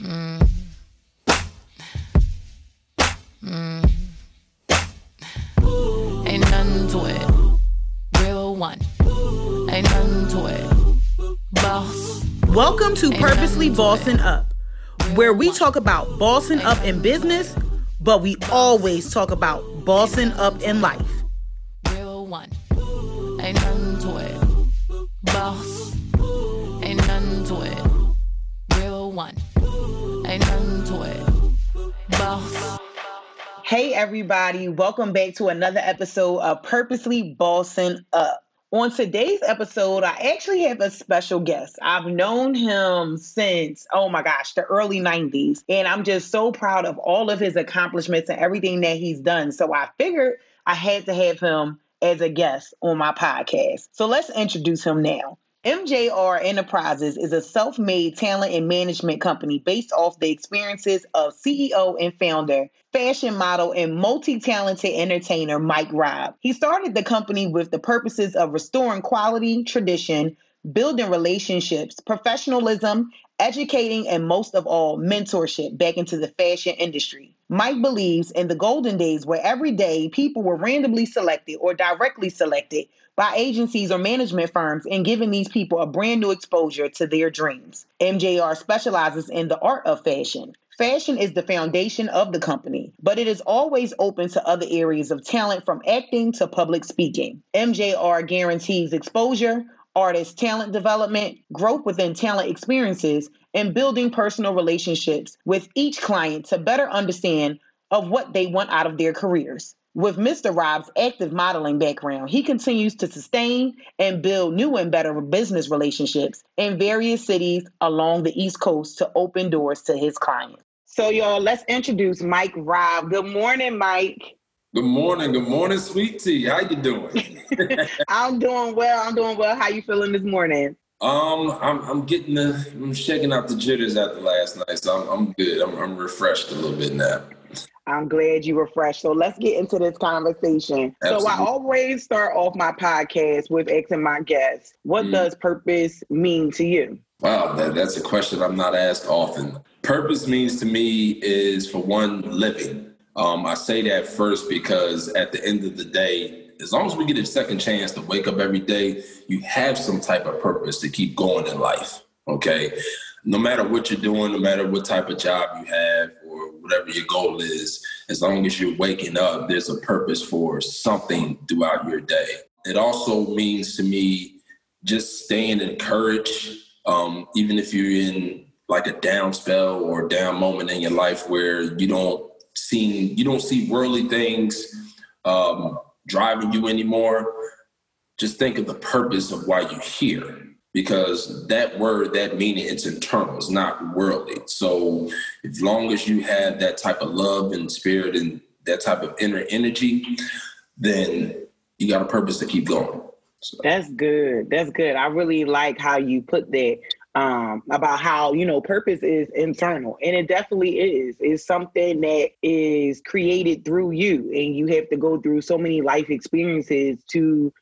Mm. Mm. Ain't nothing to it. Real one. Ain't nothing to it. Boss. Welcome to Ain't Purposely Bossing. Up, where we talk about bossing up in business, but we always talk about bossing up in life. Everybody, welcome back to another episode of Purposely Bossing Up. On today's episode, I actually have a special guest. I've known him since, oh my gosh, the early 90s. And I'm just so proud of all of his accomplishments and everything that he's done. So I figured I had to have him as a guest on my podcast. So let's introduce him now. MJR Enterprises is a self made talent and management company based off the experiences of CEO and founder, fashion model, and multi talented entertainer Mike Robb. He started the company with the purposes of restoring quality, tradition, building relationships, professionalism, educating, and most of all, mentorship back into the fashion industry. Mike believes in the golden days where every day people were randomly selected or directly selected by agencies or management firms and giving these people a brand new exposure to their dreams. MJR specializes in the art of fashion. Fashion is the foundation of the company, but it is always open to other areas of talent from acting to public speaking. MJR guarantees exposure, artist talent development, growth within talent experiences, and building personal relationships with each client to better understand of what they want out of their careers. With Mr. Rob's active modeling background, he continues to sustain and build new and better business relationships in various cities along the East Coast to open doors to his clients. So, y'all, let's introduce Mike Rob. Good morning, Mike. Good morning, good morning, sweet tea. How you doing? I'm doing well. I'm doing well. How you feeling this morning? um, I'm I'm getting the I'm shaking out the jitters after last night, so I'm I'm good. I'm I'm refreshed a little bit now. I'm glad you were fresh. So let's get into this conversation. So I always start off my podcast with asking my guests, what Mm. does purpose mean to you? Wow, that, that's a question I'm not asked often. Purpose means to me is for one living. Um, I say that first because at the end of the day, as long as we get a second chance to wake up every day, you have some type of purpose to keep going in life. Okay. No matter what you're doing, no matter what type of job you have or whatever your goal is, as long as you're waking up, there's a purpose for something throughout your day. It also means to me just staying encouraged, um, even if you're in like a down spell or down moment in your life where you don't see you don't see worldly things um, driving you anymore. Just think of the purpose of why you're here, because that word, that meaning, it's internal. It's not worldly. So, as long as you have that type of love and spirit and that type of inner energy, then you got a purpose to keep going. So, That's good. That's good. I really like how you put that um, about how, you know, purpose is internal. And it definitely is. It's something that is created through you. And you have to go through so many life experiences to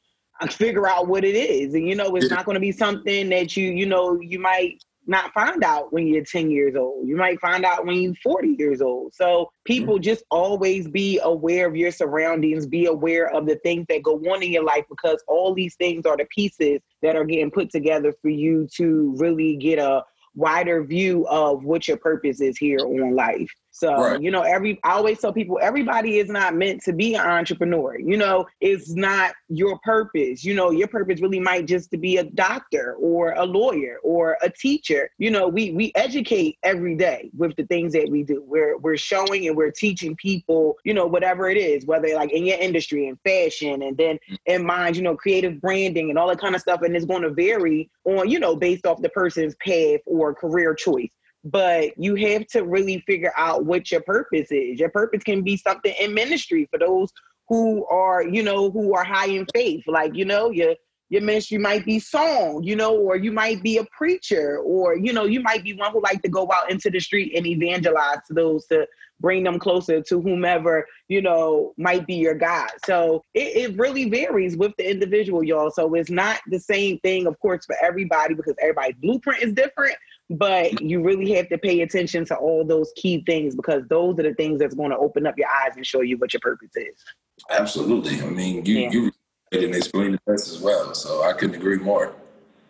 uh, figure out what it is. And, you know, it's not going to be something that you, you know, you might not find out when you're 10 years old. You might find out when you're 40 years old. So people mm-hmm. just always be aware of your surroundings, be aware of the things that go on in your life because all these things are the pieces that are getting put together for you to really get a wider view of what your purpose is here on life. So, Right. you know, every I always tell people everybody is not meant to be an entrepreneur. You know, it's not your purpose. You know, your purpose really might just to be a doctor or a lawyer or a teacher. You know, we we educate every day with the things that we do. We're we're showing and we're teaching people, you know, whatever it is, whether like in your industry and fashion and then in mind, you know, creative branding and all that kind of stuff. And it's going to vary on, you know, based off the person's path or career choice but you have to really figure out what your purpose is. Your purpose can be something in ministry for those who are, you know, who are high in faith. Like, you know, your your ministry might be song, you know, or you might be a preacher, or you know, you might be one who like to go out into the street and evangelize to those to bring them closer to whomever you know might be your God. So it, it really varies with the individual, y'all. So it's not the same thing, of course, for everybody because everybody's blueprint is different. But you really have to pay attention to all those key things because those are the things that's going to open up your eyes and show you what your purpose is. Absolutely. I mean, you yeah. you and explain the best as well. So I couldn't agree more.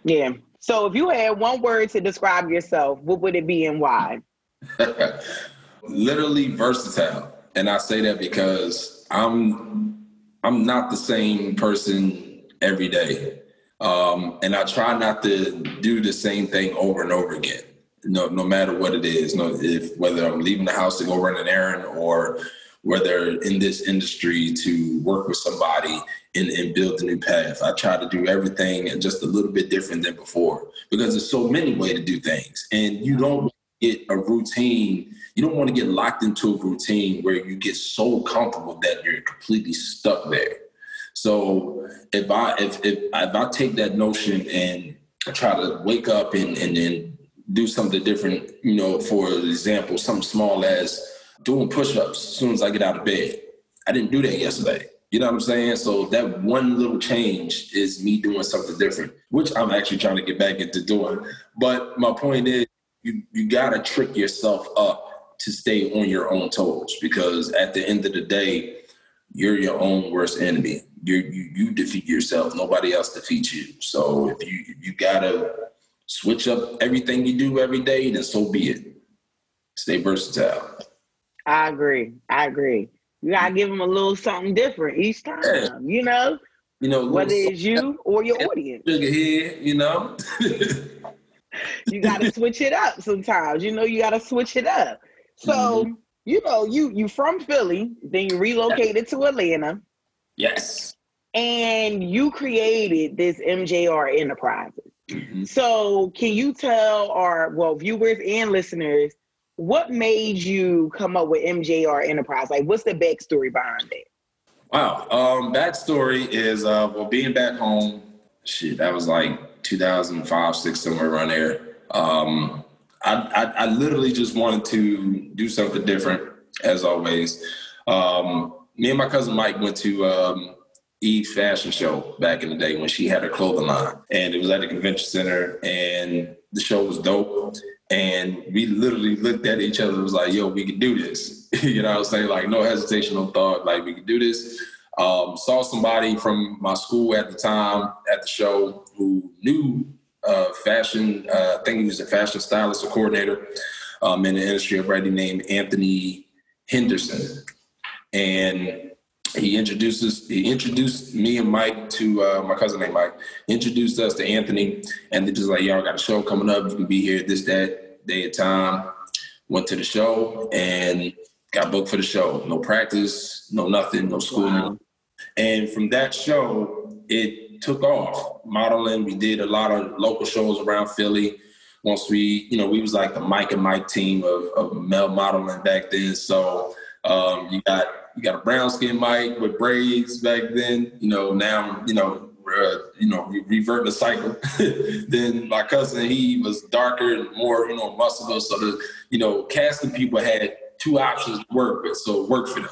Yeah. So if you had one word to describe yourself, what would it be and why? Literally versatile. And I say that because I'm I'm not the same person every day. Um, and I try not to do the same thing over and over again. No, no matter what it is. No, if whether I'm leaving the house to go run an errand or whether in this industry to work with somebody and, and build a new path. I try to do everything just a little bit different than before because there's so many ways to do things. And you don't get a routine, you don't want to get locked into a routine where you get so comfortable that you're completely stuck there. So if I if if, if I take that notion and try to wake up and and then do something different, you know, for example, something small as doing push-ups as soon as I get out of bed. I didn't do that yesterday. You know what I'm saying? So that one little change is me doing something different, which I'm actually trying to get back into doing. But my point is, you you gotta trick yourself up to stay on your own toes because at the end of the day, you're your own worst enemy. you you you defeat yourself. Nobody else defeats you. So if you you gotta switch up everything you do every day, then so be it. Stay versatile. I agree. I agree. You gotta give them a little something different each time. Yeah. You know. You know, whether it's you or your audience. Here, you know. you gotta switch it up sometimes. You know, you gotta switch it up. So, mm-hmm. You know, you you from Philly, then you relocated to Atlanta. Yes. And you created this MJR Enterprises. Mm-hmm. So, can you tell our well viewers and listeners what made you come up with MJR Enterprise? Like, what's the backstory behind it? Wow. Um, backstory is uh, well, being back home. Shit, that was like 2005, six, somewhere around there. Um, I, I, literally just wanted to do something different, as always. Um, me and my cousin Mike went to um, Eve Fashion Show back in the day when she had her clothing line, and it was at the convention center, and the show was dope. And we literally looked at each other and was like, yo, we can do this. you know what I was saying? Like, no hesitation, no thought, like, we can do this. Um, saw somebody from my school at the time at the show who knew uh, fashion. Uh, I think he was a fashion stylist or coordinator um, in the industry already named Anthony Henderson. And he introduces he introduced me and Mike to uh, my cousin named Mike. Introduced us to Anthony, and they just like, y'all got a show coming up. You can be here this that day and time. Went to the show and got booked for the show. No practice, no nothing, no school. Wow. And from that show, it took off. Modeling, we did a lot of local shows around Philly. Once we, you know, we was like the Mike and Mike team of, of male modeling back then. So um, you got you got a brown skin Mike with braids back then. You know, now you know, uh, you know, re- revert the cycle. then my cousin, he was darker and more, you know, muscular. So the, you know, casting people had two options to work with, so it worked for them.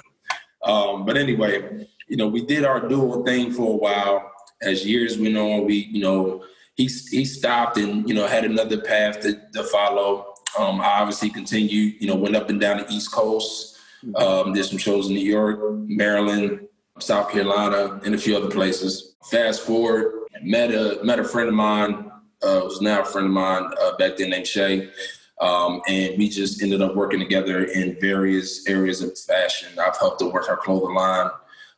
Um, but anyway, you know, we did our dual thing for a while. As years went on, we, you know, he he stopped and you know had another path to, to follow. Um, I obviously continued, you know, went up and down the East Coast. Um, did some shows in New York, Maryland, South Carolina, and a few other places. Fast forward, met a met a friend of mine, uh, was now a friend of mine uh, back then named Shay. Um, and we just ended up working together in various areas of fashion. I've helped her work her clothing line.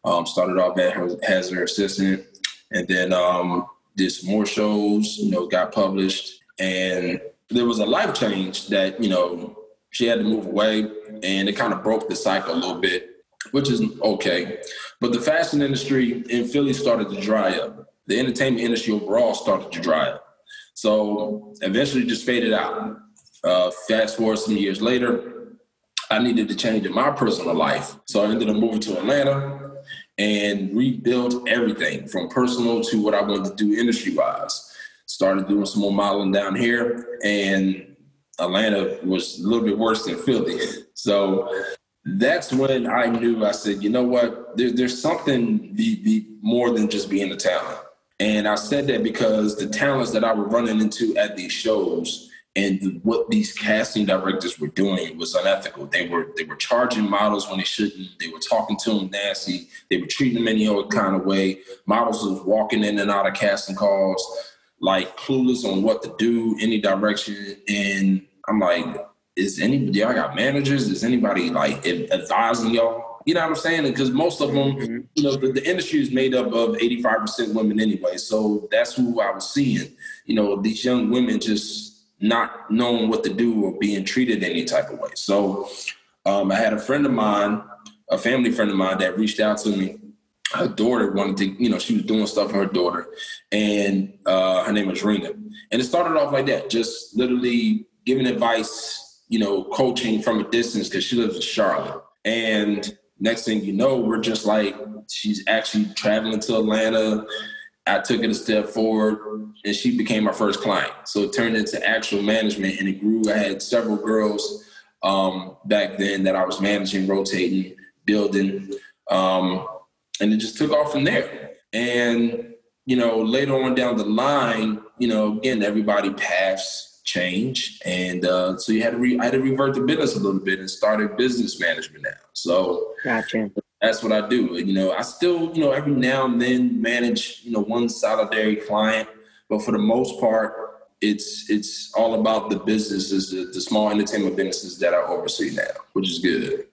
Um, started off at her, as her assistant, and then um, did some more shows. You know, got published, and there was a life change that you know she had to move away, and it kind of broke the cycle a little bit, which is okay. But the fashion industry in Philly started to dry up. The entertainment industry overall started to dry up. So eventually just faded out. Uh, fast forward some years later, I needed to change in my personal life. So I ended up moving to Atlanta and rebuilt everything from personal to what I wanted to do industry wise. Started doing some more modeling down here and Atlanta was a little bit worse than Philly. So that's when I knew I said, you know what, there, there's something be, be more than just being a talent. And I said that because the talents that I was running into at these shows and what these casting directors were doing was unethical. They were they were charging models when they shouldn't. They were talking to them nasty. They were treating them any old kind of way. Models was walking in and out of casting calls, like clueless on what to do, any direction. And I'm like, is anybody? Y'all got managers? Is anybody like advising y'all? You know what I'm saying? Because most of them, mm-hmm. you know, the, the industry is made up of 85% women anyway. So that's who I was seeing. You know, these young women just not knowing what to do or being treated any type of way. So um, I had a friend of mine, a family friend of mine, that reached out to me. Her daughter wanted to, you know, she was doing stuff for her daughter, and uh, her name was Rena. And it started off like that, just literally giving advice, you know, coaching from a distance because she lives in Charlotte. And next thing you know, we're just like, she's actually traveling to Atlanta I took it a step forward and she became my first client. So it turned into actual management and it grew. I had several girls um, back then that I was managing, rotating, building. Um, and it just took off from there. And, you know, later on down the line, you know, again, everybody paths change. And uh, so you had to re- I had to revert the business a little bit and started business management now. So gotcha that's what I do. You know, I still, you know, every now and then manage, you know, one solidary client, but for the most part, it's it's all about the businesses, the, the small entertainment businesses that I oversee now, which is good.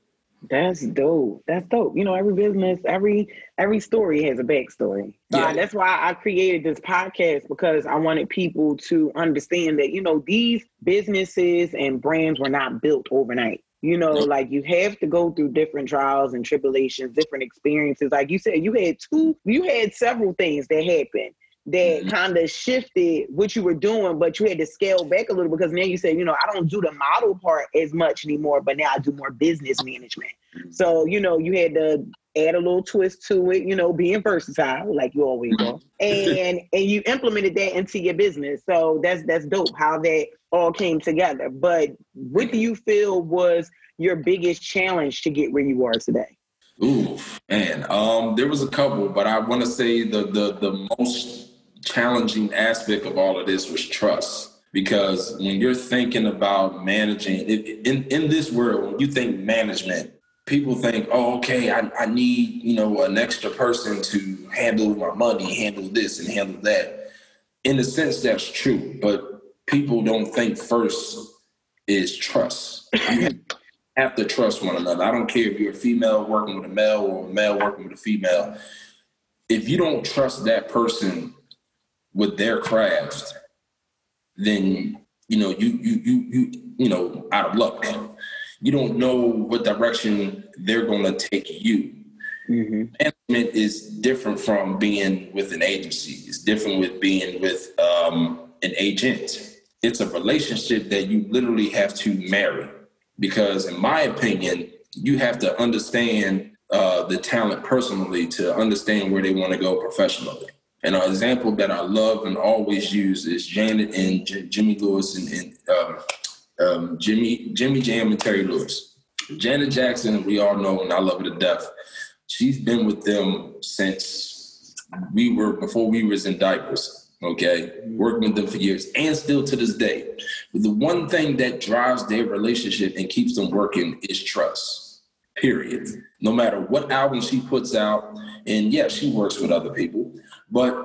That's dope. That's dope. You know, every business, every every story has a backstory. So yeah. I, that's why I created this podcast because I wanted people to understand that you know these businesses and brands were not built overnight. You know, like you have to go through different trials and tribulations, different experiences. Like you said, you had two, you had several things that happened that mm-hmm. kind of shifted what you were doing, but you had to scale back a little because now you said, you know, I don't do the model part as much anymore, but now I do more business management. Mm-hmm. So, you know, you had to add a little twist to it, you know, being versatile, like you always are. And and you implemented that into your business. So that's that's dope how that all came together. But what do you feel was your biggest challenge to get where you are today? Ooh, man. Um, there was a couple, but I want to say the the the most challenging aspect of all of this was trust. Because when you're thinking about managing in in this world, when you think management, people think, oh, okay, I, I need, you know, an extra person to handle my money, handle this and handle that. In a sense, that's true. But people don't think first is trust. You have to trust one another. I don't care if you're a female working with a male or a male working with a female. If you don't trust that person with their craft, then you know you you you you you know out of luck. You don't know what direction they're going to take you. Mm-hmm. Management is different from being with an agency. It's different with being with um, an agent it's a relationship that you literally have to marry because in my opinion you have to understand uh, the talent personally to understand where they want to go professionally and an example that i love and always use is janet and J- jimmy lewis and, and um, um, jimmy jimmy jam and terry lewis janet jackson we all know and i love her to death she's been with them since we were before we was in diapers okay, working with them for years and still to this day. But the one thing that drives their relationship and keeps them working is trust, period. No matter what album she puts out, and yeah, she works with other people, but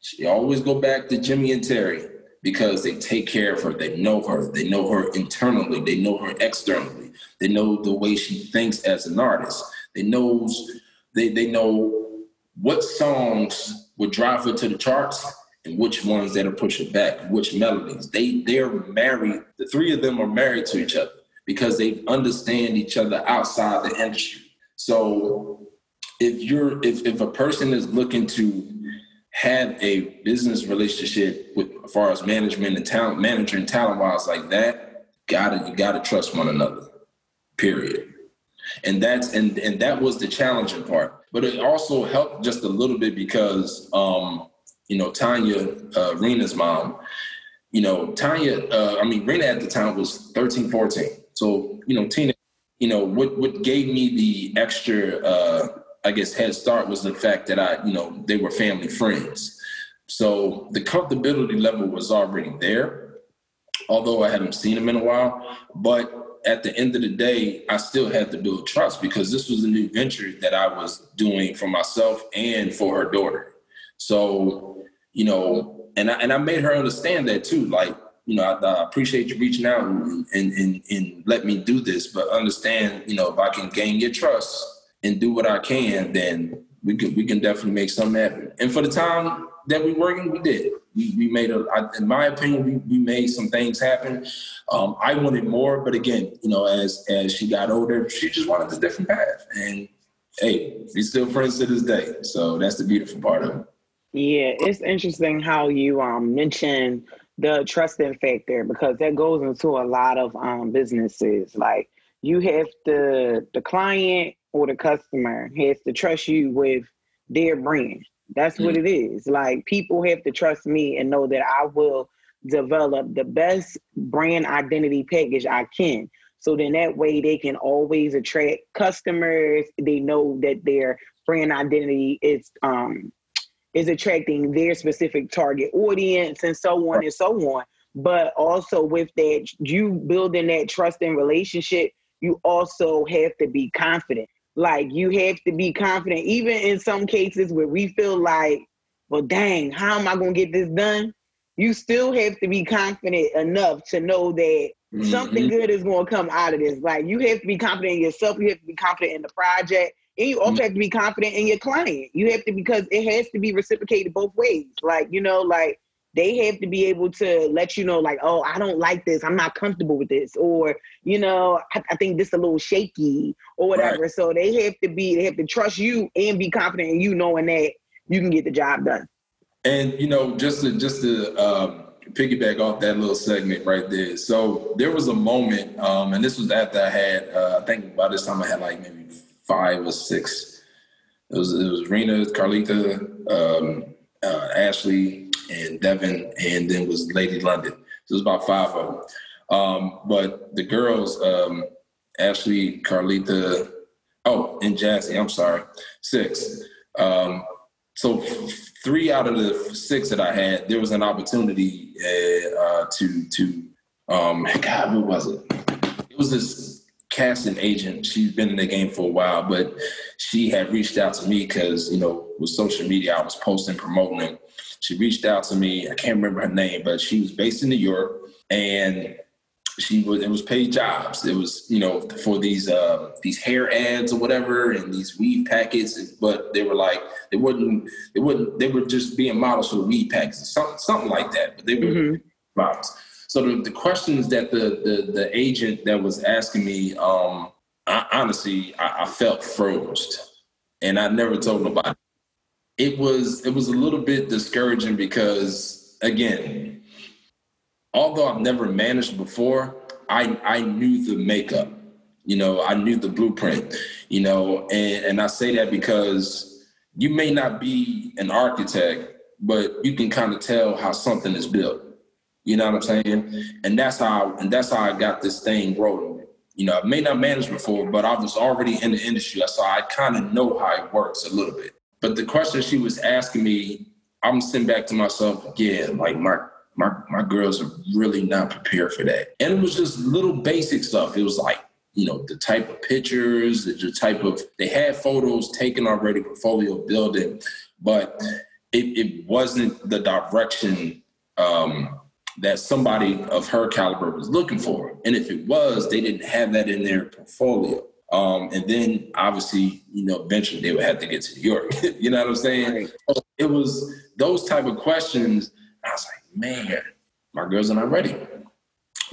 she always go back to Jimmy and Terry because they take care of her. They know her. They know her internally. They know her externally. They know the way she thinks as an artist. They knows they, they know what songs would drive her to the charts and which ones that'll push it back, which melodies. They they're married. The three of them are married to each other because they understand each other outside the industry. So if you're if if a person is looking to have a business relationship with as far as management and talent manager and talent wise like that, gotta you gotta trust one another. Period. And that's and and that was the challenging part. But it also helped just a little bit because um you know, Tanya, uh, Rena's mom, you know, Tanya, uh, I mean, Rena at the time was 13, 14. So, you know, Tina, you know, what, what gave me the extra, uh, I guess, head start was the fact that I, you know, they were family friends. So the comfortability level was already there. although I haven't seen him in a while. But at the end of the day, I still had to build trust because this was a new venture that I was doing for myself and for her daughter. So, you know, and I, and I made her understand that too. Like, you know, I, I appreciate you reaching out and, and, and, and let me do this, but understand, you know, if I can gain your trust and do what I can, then we can, we can definitely make something happen. And for the time that we working, we did. We, we made a, in my opinion, we, we made some things happen. Um, I wanted more, but again, you know, as as she got older, she just wanted a different path. And hey, we still friends to this day. So that's the beautiful part of it. Yeah, it's interesting how you um mentioned the trusting factor because that goes into a lot of um businesses. Like you have the the client or the customer has to trust you with their brand. That's what mm-hmm. it is. Like people have to trust me and know that I will develop the best brand identity package I can. So then that way they can always attract customers. They know that their brand identity is um is attracting their specific target audience and so on and so on. But also with that, you building that trust and relationship, you also have to be confident. Like you have to be confident, even in some cases where we feel like, well, dang, how am I gonna get this done? You still have to be confident enough to know that mm-hmm. something good is gonna come out of this. Like you have to be confident in yourself, you have to be confident in the project, and you also mm-hmm. have to be confident in your client. You have to because it has to be reciprocated both ways. Like, you know, like they have to be able to let you know, like, oh, I don't like this. I'm not comfortable with this. Or, you know, I, I think this a little shaky or whatever. Right. So they have to be, they have to trust you and be confident in you knowing that you can get the job done. And, you know, just to, just to, um, piggyback off that little segment right there. So there was a moment, um, and this was after I had, uh, I think by this time I had like maybe five or six. It was it was Rena, Carlita, um, uh, Ashley, and Devin, and then was Lady London. So it was about five of them. Um, but the girls, um, Ashley, Carlita, oh, and Jazzy, I'm sorry, six. Um, so three out of the six that I had, there was an opportunity uh, uh, to to um, God, what was it? It was this casting agent. She's been in the game for a while, but she had reached out to me because you know with social media, I was posting, promoting she reached out to me. I can't remember her name, but she was based in New York, and she was it was paid jobs. It was you know for these uh, these hair ads or whatever, and these weave packets. But they were like they wouldn't they wouldn't they were just being models for weave packets, something something like that. But they were mm-hmm. models. So the, the questions that the, the the agent that was asking me, um, I, honestly, I, I felt froze, and I never told nobody it was it was a little bit discouraging because again, although I've never managed before, I I knew the makeup. You know, I knew the blueprint. You know, and and I say that because you may not be an architect, but you can kind of tell how something is built. You know what I'm saying? And that's how and that's how I got this thing rolling. You know, I may not manage before, but I was already in the industry, so I kind of know how it works a little bit. But the question she was asking me, I'm sitting back to myself, yeah, like my my my girls are really not prepared for that. And it was just little basic stuff. It was like, you know, the type of pictures, the type of they had photos taken already, portfolio building, but it, it wasn't the direction um, that somebody of her caliber was looking for. And if it was, they didn't have that in their portfolio. Um, and then obviously, you know, eventually they would have to get to New York. you know what I'm saying? Right. So it was those type of questions. I was like, man, my girls are not ready.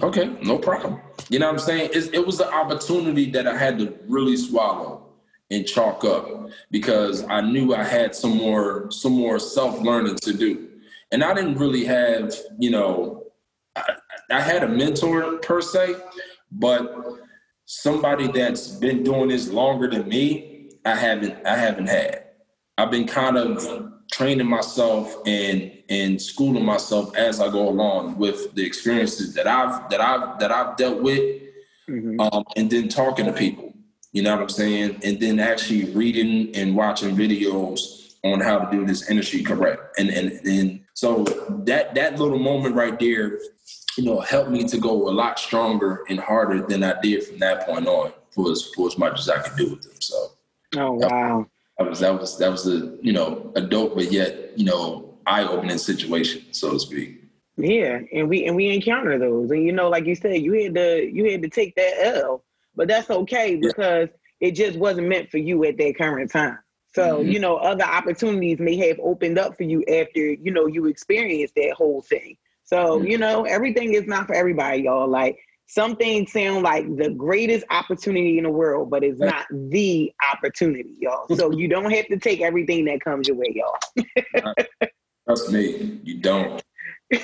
Okay, no problem. You know what I'm saying? It, it was the opportunity that I had to really swallow and chalk up because I knew I had some more some more self learning to do, and I didn't really have you know I, I had a mentor per se, but somebody that's been doing this longer than me, I haven't I haven't had. I've been kind of training myself and and schooling myself as I go along with the experiences that I've that I've that I've dealt with, mm-hmm. um, and then talking to people. You know what I'm saying? And then actually reading and watching videos on how to do this industry correct. And and and so that that little moment right there you know, helped me to go a lot stronger and harder than I did from that point on for as, for as much as I could do with them. So, oh wow, that was that was that was a you know a dope but yet you know eye opening situation, so to speak. Yeah, and we and we encounter those, and you know, like you said, you had to you had to take that L, but that's okay because yeah. it just wasn't meant for you at that current time. So mm-hmm. you know, other opportunities may have opened up for you after you know you experienced that whole thing. So mm-hmm. you know, everything is not for everybody, y'all. Like some things sound like the greatest opportunity in the world, but it's not the opportunity, y'all. So you don't have to take everything that comes your way, y'all. Trust me, you don't.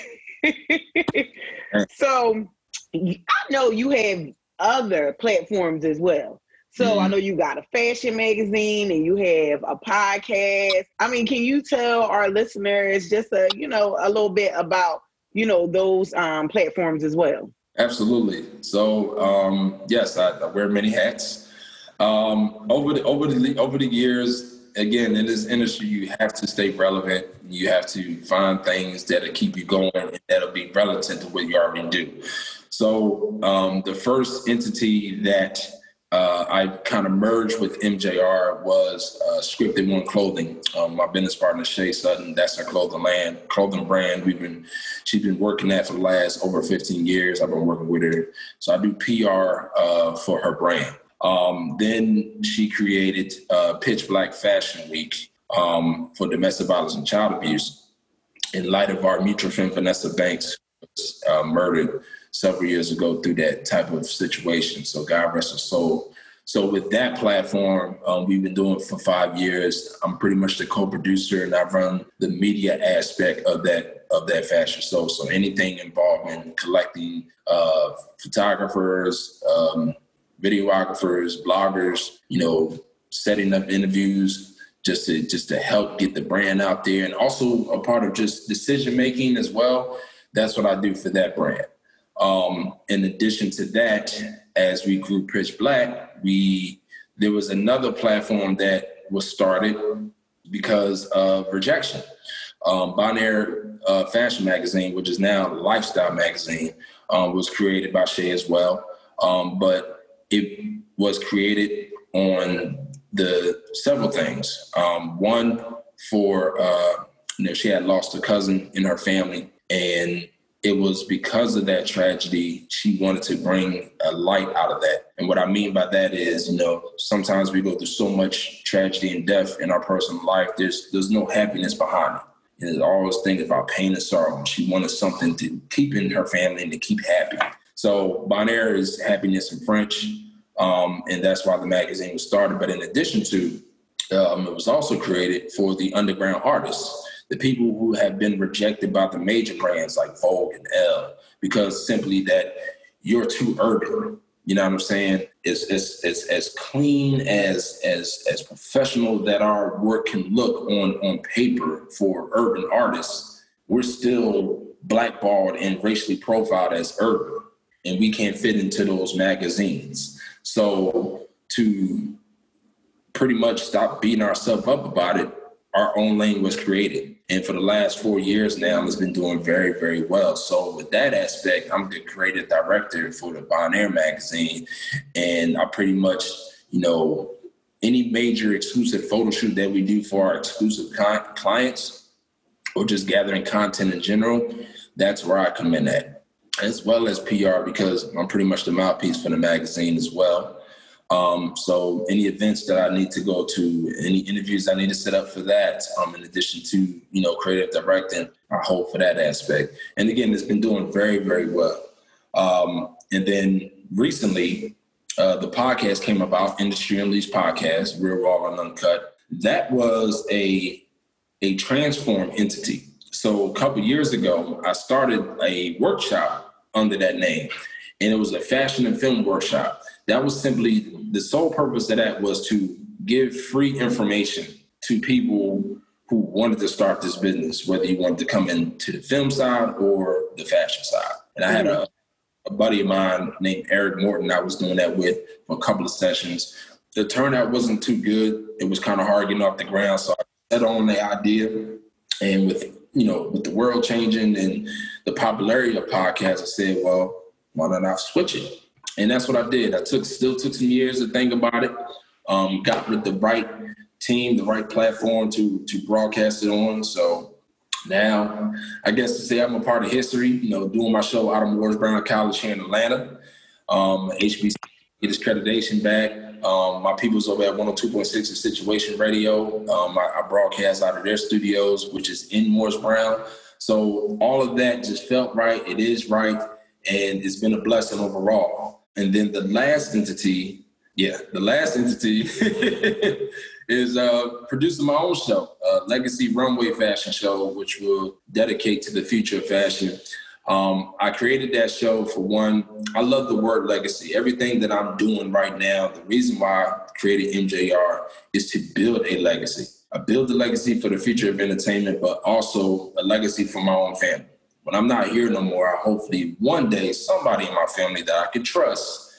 so I know you have other platforms as well. So mm-hmm. I know you got a fashion magazine and you have a podcast. I mean, can you tell our listeners just a you know a little bit about you know those um, platforms as well? Absolutely. So um, yes, I, I, wear many hats. Um, over the over the over the years, again, in this industry, you have to stay relevant. You have to find things that'll keep you going and that'll be relevant to what you already do. So um, the first entity that uh, I kind of merged with MJR was uh, Scripted One Clothing. Um, my business partner Shay Sutton, that's her clothing land, clothing brand. We've been she's been working that for the last over 15 years. I've been working with her, so I do PR uh, for her brand. Um, then she created uh, Pitch Black Fashion Week um, for domestic violence and child abuse in light of our mutual friend Vanessa Banks was uh, murdered several years ago through that type of situation. So God rest her soul. So with that platform, um, we've been doing for five years. I'm pretty much the co-producer, and I run the media aspect of that of that fashion show. So anything involving collecting uh, photographers, um, videographers, bloggers, you know, setting up interviews just to just to help get the brand out there and also a part of just decision making as well. That's what I do for that brand. Um, in addition to that, as we grew Pitch Black, we there was another platform that was started because of rejection. Um, Bonheur uh, Fashion Magazine, which is now Lifestyle Magazine, um, was created by Shay as well. Um, but it was created on the several things. Um, one for uh, you know she had lost a cousin in her family, and it was because of that tragedy she wanted to bring a light out of that. And what I mean by that is, you know, sometimes we go through so much tragedy and death in our personal life. There's there's no happiness behind it. And there's always things about pain and sorrow. And she wanted something to keep in her family and to keep happy. So Bonheur is happiness in French, um, and that's why the magazine was started. But in addition to, um, it was also created for the underground artists, the people who have been rejected by the major brands like Vogue and Elle, because simply that you're too urban. You know what I'm saying? It's, it's as clean as as as professional that our work can look on on paper for urban artists. We're still blackballed and racially profiled as urban and we can't fit into those magazines. So to pretty much stop beating ourselves up about it, our own lane was created. And for the last four years now, it's been doing very, very well. So with that aspect, I'm the creative director for the Bonheur magazine. And I pretty much, you know, any major exclusive photo shoot that we do for our exclusive clients or just gathering content in general, that's where I come in at as well as PR because I'm pretty much the mouthpiece for the magazine as well. Um, so any events that I need to go to, any interviews I need to set up for that, um, in addition to you know creative directing, I hold for that aspect. And again, it's been doing very very well. Um, and then recently, uh, the podcast came about, Industry Unleashed podcast, Real Raw and Uncut. That was a a transform entity. So a couple years ago, I started a workshop under that name. And it was a fashion and film workshop. That was simply the sole purpose of that was to give free information to people who wanted to start this business, whether you wanted to come into the film side or the fashion side. And I had a, a buddy of mine named Eric Morton I was doing that with for a couple of sessions. The turnout wasn't too good. It was kind of hard getting off the ground. So I set on the idea. And with you know, with the world changing and the popularity of podcasts, I said, well, why not I switch it? And that's what I did. I took still took some years to think about it. Um, got with the right team, the right platform to to broadcast it on. So now, I guess to say I'm a part of history. You know, doing my show out of Morris Brown College here in Atlanta. Um, HBC get his accreditation back. Um, my people's over at 102.6 is Situation Radio. Um, I, I, broadcast out of their studios, which is in Morris Brown. So all of that just felt right. It is right. And it's been a blessing overall. And then the last entity, yeah, the last entity is uh, producing my own show, Legacy Runway Fashion Show, which will dedicate to the future of fashion. Um, I created that show for one. I love the word legacy. Everything that I'm doing right now, the reason why I created MJR is to build a legacy. I build a legacy for the future of entertainment, but also a legacy for my own family. When I'm not here no more, I hopefully one day somebody in my family that I can trust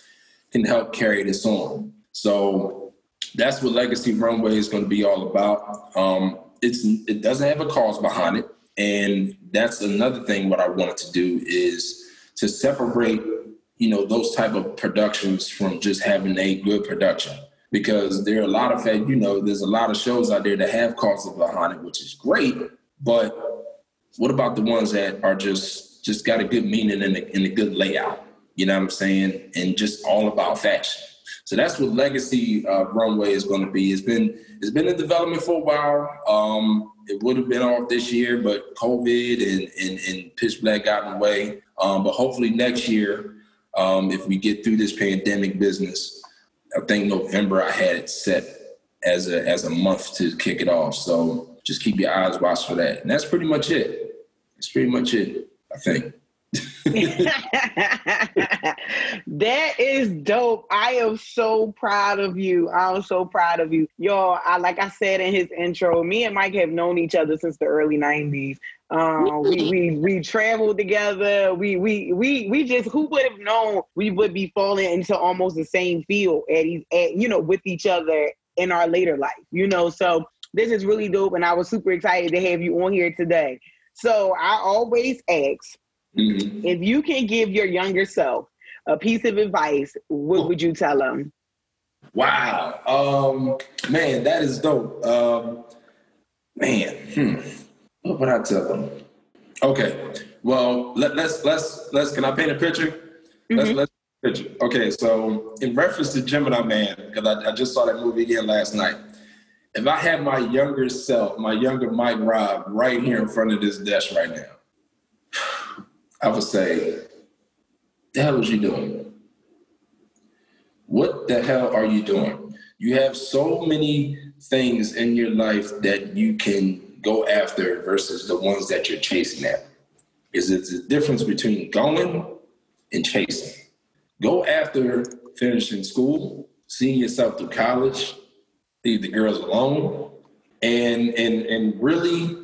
can help carry this on. So that's what Legacy Runway is going to be all about. Um, it's it doesn't have a cause behind it. And that's another thing what I wanted to do is to separate, you know, those type of productions from just having a good production. Because there are a lot of, you know, there's a lot of shows out there that have causes behind it, which is great. But what about the ones that are just just got a good meaning and a, and a good layout? You know what I'm saying? And just all about fashion. So that's what Legacy uh, Runway is going to be. It's been it's been in development for a while. Um, it would have been off this year, but COVID and, and, and pitch black got in the way. Um, but hopefully next year, um, if we get through this pandemic business, I think November I had it set as a as a month to kick it off. So just keep your eyes watched for that. And that's pretty much it. That's pretty much it, I think. that is dope. I am so proud of you. I'm so proud of you. Yo, I like I said in his intro, me and Mike have known each other since the early 90s. Um, we, we we traveled together. We we we we just who would have known we would be falling into almost the same field at, at you know with each other in our later life. You know, so this is really dope, and I was super excited to have you on here today. So I always ask Mm-hmm. If you can give your younger self a piece of advice, what would you tell them? Wow, um, man, that is dope. Um, man, hmm. what would I tell them? Okay, well, let, us let's let's. Can I paint a picture? Mm-hmm. Let's let's picture. Okay, so in reference to Gemini Man, because I, I just saw that movie again last night. If I had my younger self, my younger Mike Rob, right here in front of this desk right now, I would say, the hell is you doing? What the hell are you doing? You have so many things in your life that you can go after versus the ones that you're chasing at. Is it the difference between going and chasing? Go after finishing school, seeing yourself through college, leave the girls alone, and and and really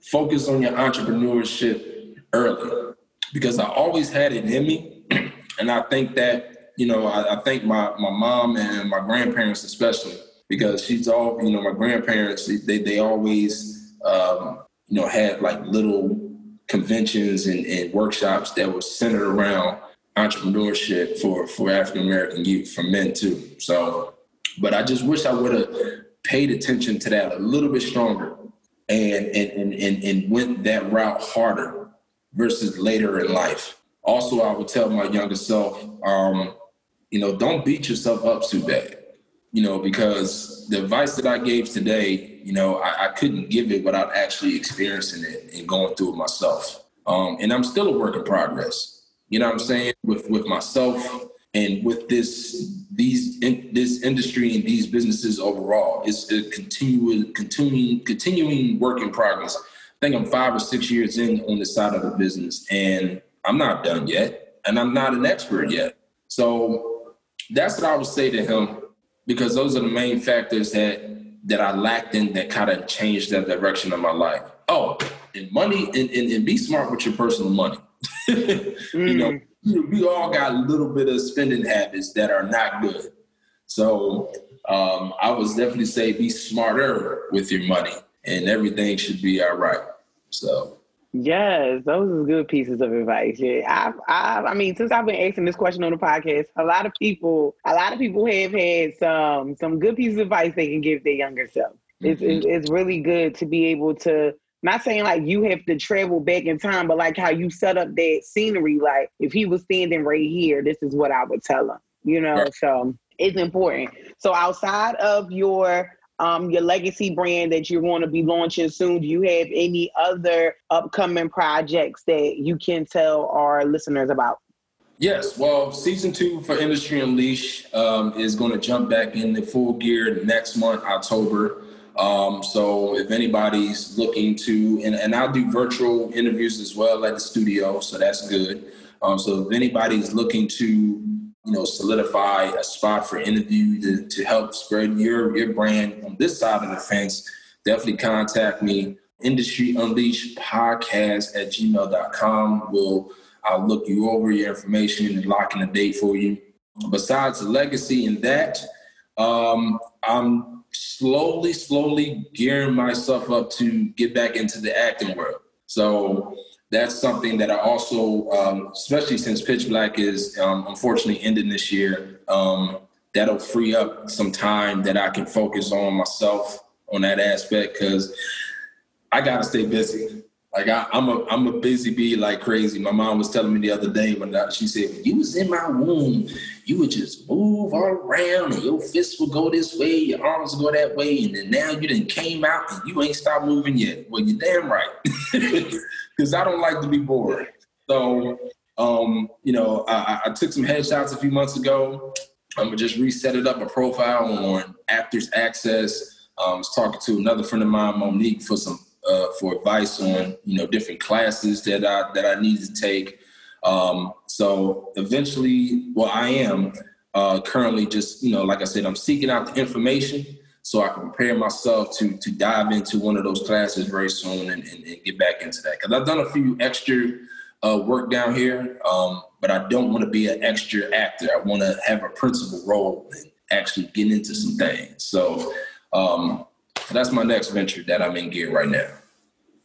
focus on your entrepreneurship early because I always had it in me. and I think that, you know, I, I think my, my mom and my grandparents especially, because she's all, you know, my grandparents, they, they always, um, you know, had like little conventions and, and workshops that were centered around entrepreneurship for, for African American youth, for men too. So, but I just wish I would have paid attention to that a little bit stronger and, and, and, and went that route harder versus later in life. Also, I would tell my younger self, um, you know, don't beat yourself up too bad, you know, because the advice that I gave today, you know, I, I couldn't give it without actually experiencing it and going through it myself. Um, and I'm still a work in progress. You know what I'm saying? With with myself and with this these in, this industry and these businesses overall, it's a continuing continuing continuing work in progress I think I'm five or six years in on the side of the business, and I'm not done yet, and I'm not an expert yet. So that's what I would say to him, because those are the main factors that that I lacked in that kind of changed that direction of my life. Oh, and money, and, and, and be smart with your personal money. mm. You know, we all got a little bit of spending habits that are not good. So um, I would definitely say be smarter with your money, and everything should be all right. So. Yes, those are good pieces of advice. Yeah, I've, I've, I mean, since I've been asking this question on the podcast, a lot of people, a lot of people have had some, some good pieces of advice they can give their younger self. It's, mm-hmm. it's really good to be able to not saying like you have to travel back in time, but like how you set up that scenery. Like if he was standing right here, this is what I would tell him. You know, right. so it's important. So outside of your um, your legacy brand that you're going to be launching soon, do you have any other upcoming projects that you can tell our listeners about? Yes, well, season two for Industry Unleash um, is going to jump back in the full gear next month, October. Um, so if anybody's looking to, and, and I'll do virtual interviews as well at the studio, so that's good. Um, so if anybody's looking to, you know, solidify a spot for interview to, to help spread your your brand on this side of the fence, definitely contact me. Industry Unleashed podcast at gmail.com. We'll I'll look you over your information and lock in a date for you. Besides the legacy and that, um, I'm slowly, slowly gearing myself up to get back into the acting world. So that's something that I also, um, especially since Pitch Black is um, unfortunately ending this year, um, that'll free up some time that I can focus on myself on that aspect because I got to stay busy. Like I, am a I'm a busy bee like crazy. My mom was telling me the other day when she said, you was in my womb, you would just move all around and your fists would go this way, your arms would go that way, and then now you didn't came out and you ain't stopped moving yet. Well, you're damn right, because I don't like to be bored. So, um, you know, I, I took some headshots a few months ago. I'm gonna just reset it up a profile on Actors Access. Um, I was talking to another friend of mine, Monique, for some uh, for advice on you know different classes that I that I need to take. Um, so eventually, well, I am uh, currently just you know like I said, I'm seeking out the information so I can prepare myself to to dive into one of those classes very soon and, and, and get back into that because I've done a few extra uh, work down here, um, but I don't want to be an extra actor. I want to have a principal role and actually get into some things. So. Um, that's my next venture that I'm in gear right now.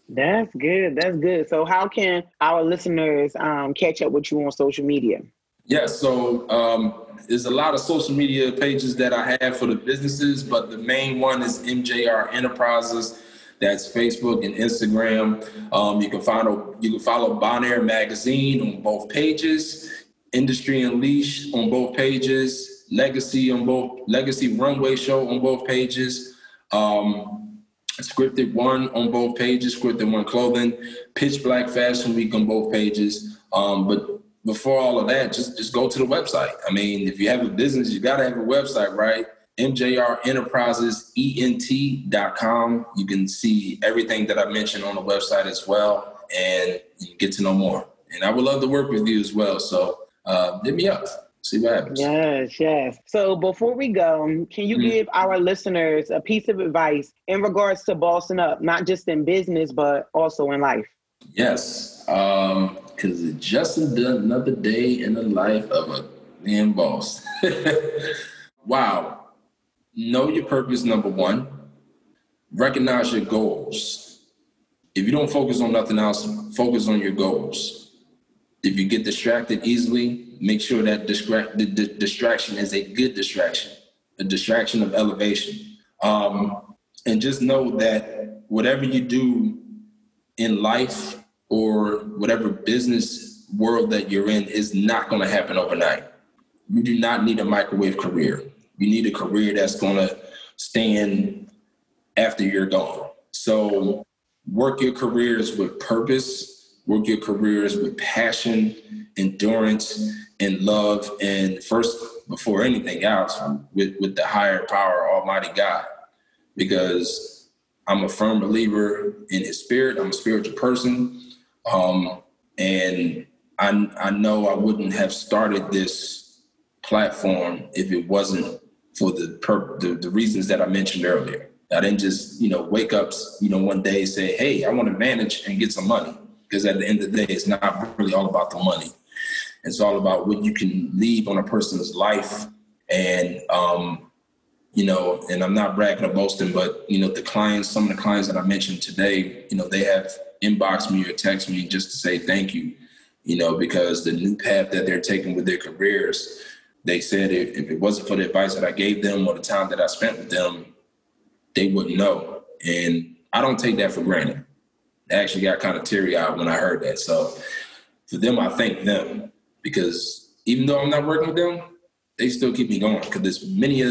That's good. That's good. So, how can our listeners um, catch up with you on social media? Yes. so um, there's a lot of social media pages that I have for the businesses, but the main one is MJR Enterprises. That's Facebook and Instagram. Um, you can follow you can follow Bonheur Magazine on both pages, Industry Unleashed on both pages, Legacy on both Legacy Runway Show on both pages. Um, scripted one on both pages, scripted one clothing, pitch black fashion week on both pages. Um, but before all of that, just just go to the website. I mean, if you have a business, you gotta have a website, right? MJR Enterprises ENT.com. You can see everything that I mentioned on the website as well and get to know more. And I would love to work with you as well. So uh, hit me up see what happens. Yes, yes. So before we go, can you mm-hmm. give our listeners a piece of advice in regards to bossing up, not just in business, but also in life? Yes, because um, it's just another day in the life of a damn boss. wow. Know your purpose, number one. Recognize your goals. If you don't focus on nothing else, focus on your goals. If you get distracted easily, make sure that distract, the, the distraction is a good distraction, a distraction of elevation. Um, and just know that whatever you do in life or whatever business world that you're in is not going to happen overnight. You do not need a microwave career. You need a career that's going to stand after you're gone. So work your careers with purpose, work your careers with passion, endurance, in love and first before anything else with, with the higher power almighty god. Because i'm a firm believer in his spirit. I'm a spiritual person. Um, and I, I know i wouldn't have started this platform if it wasn't for the, per, the, the reasons that i mentioned earlier. I didn't just you know wake up you know one day say hey i want to manage and get some money. Because at the end of the day it's not really all about the money it's all about what you can leave on a person's life. And, um, you know, and I'm not bragging or boasting, but, you know, the clients, some of the clients that I mentioned today, you know, they have inbox me or text me just to say thank you. You know, because the new path that they're taking with their careers, they said if, if it wasn't for the advice that I gave them or the time that I spent with them, they wouldn't know. And I don't take that for granted. I actually got kind of teary eyed when I heard that. So for them, I thank them because even though I'm not working with them, they still keep me going because there's many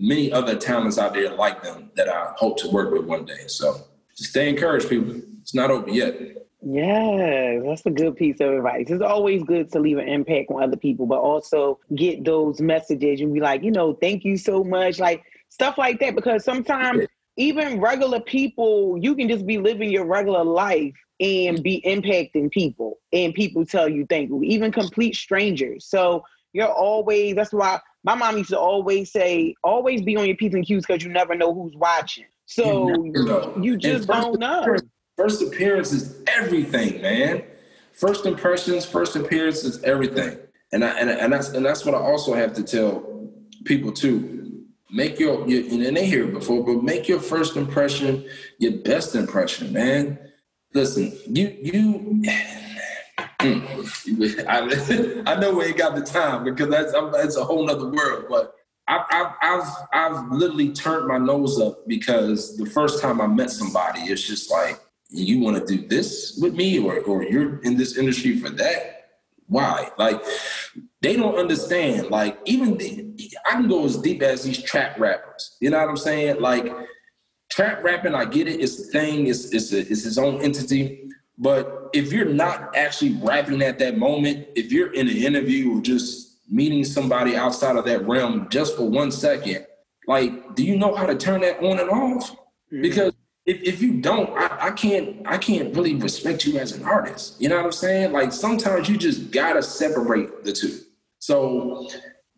many other talents out there like them that I hope to work with one day. So just stay encouraged, people. It's not over yet. Yeah, that's a good piece of advice. It's always good to leave an impact on other people, but also get those messages and be like, you know, thank you so much, like stuff like that. Because sometimes even regular people, you can just be living your regular life and be impacting people, and people tell you thank you, even complete strangers. So you're always. That's why my mom used to always say, always be on your p's and q's because you never know who's watching. So you, you just don't know. First appearance is everything, man. First impressions, first appearance is everything. And I, and, and that's and that's what I also have to tell people too. Make your, your and they hear it before, but make your first impression your best impression, man. Listen, you you I, I know we ain't got the time because that's that's a whole nother world. But I've, I've, I've I've literally turned my nose up because the first time I met somebody, it's just like you want to do this with me, or or you're in this industry for that. Why? Like they don't understand. Like even the, I can go as deep as these trap rappers. You know what I'm saying? Like trap rapping, I get it. It's a thing. It's it's a, it's its own entity. But if you're not actually rapping at that moment, if you're in an interview or just meeting somebody outside of that realm just for one second, like, do you know how to turn that on and off? Mm-hmm. Because if, if you don't, I, I can't I can't really respect you as an artist. You know what I'm saying? Like sometimes you just gotta separate the two. So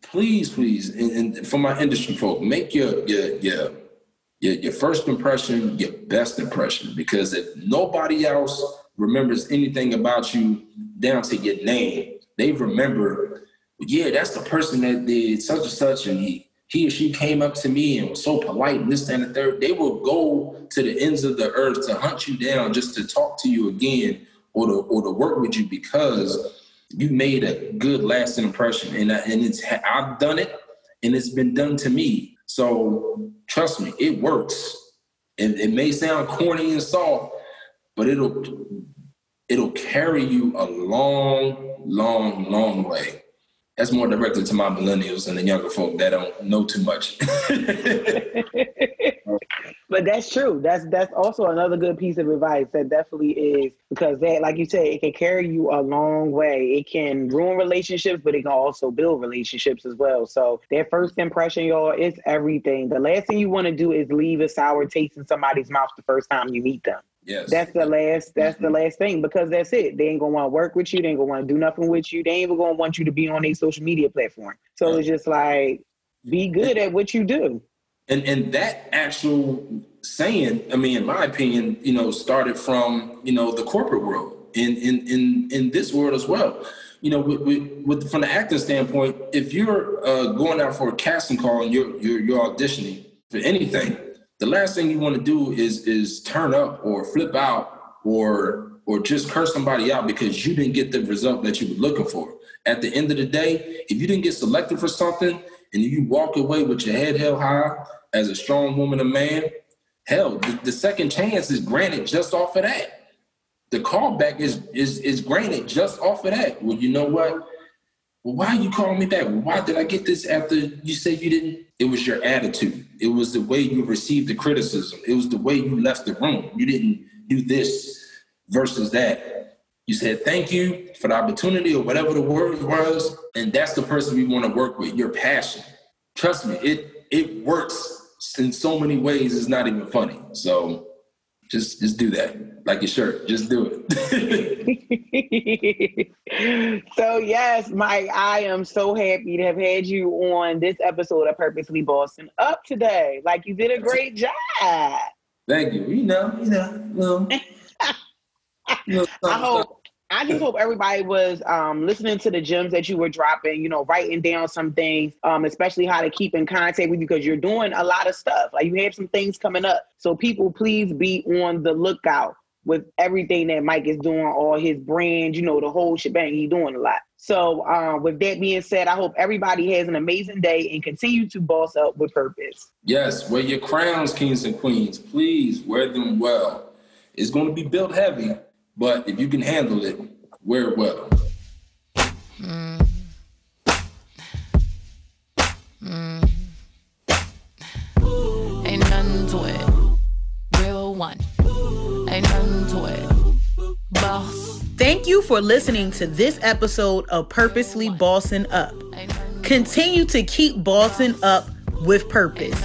please, please, and, and for my industry folk, make your your your your, your first impression your best impression because if nobody else remembers anything about you down to your name, they remember, yeah, that's the person that did such and such, and he he or she came up to me and was so polite and this and the third. They will go to the ends of the earth to hunt you down just to talk to you again or to or to work with you because you made a good lasting impression. And and it's I've done it and it's been done to me. So trust me, it works. And it may sound corny and soft, but it'll it'll carry you a long, long, long way. That's more directed to my millennials and the younger folk that don't know too much. but that's true. That's that's also another good piece of advice. That definitely is because that, like you said, it can carry you a long way. It can ruin relationships, but it can also build relationships as well. So that first impression, y'all, is everything. The last thing you want to do is leave a sour taste in somebody's mouth the first time you meet them. Yes. That's the last that's mm-hmm. the last thing because that's it. They ain't gonna want to work with you, they ain't gonna want to do nothing with you, they ain't even gonna want you to be on a social media platform. So yeah. it's just like be good at what you do. And and that actual saying, I mean, in my opinion, you know, started from, you know, the corporate world in in in in this world as well. You know, with, with, with from the acting standpoint, if you're uh, going out for a casting call and you're you're, you're auditioning for anything, the last thing you want to do is is turn up or flip out or or just curse somebody out because you didn't get the result that you were looking for. At the end of the day, if you didn't get selected for something and you walk away with your head held high as a strong woman or man, hell, the, the second chance is granted just off of that. The callback is is is granted just off of that. Well, you know what? Well, why are you calling me back? Why did I get this after you said you didn't? It was your attitude. It was the way you received the criticism. It was the way you left the room. You didn't do this versus that. You said thank you for the opportunity or whatever the word was, and that's the person we want to work with. Your passion. Trust me, it it works in so many ways. It's not even funny. So just just do that. Like your shirt. Just do it. So yes mike i am so happy to have had you on this episode of purposely bossing up today. Like you did a great job. Thank you. You know you know, well, you know i hope I just hope everybody was um, listening to the gems that you were dropping, you know, writing down some things, um, especially how to keep in contact with you because you're doing a lot of stuff. Like you have some things coming up. So people, please be on the lookout with everything that Mike is doing, all his brand, you know, the whole shebang. He's doing a lot. So, um, with that being said, I hope everybody has an amazing day and continue to boss up with purpose. Yes, wear your crowns, kings and queens. Please wear them well. It's going to be built heavy, but if you can handle it, wear it well. Mm. Mm. Ain't nothing to it. Real one. Ain't nothing to it. Boss. Thank you for listening to this episode of Purposely Bossing Up. Continue to keep bossing up with purpose.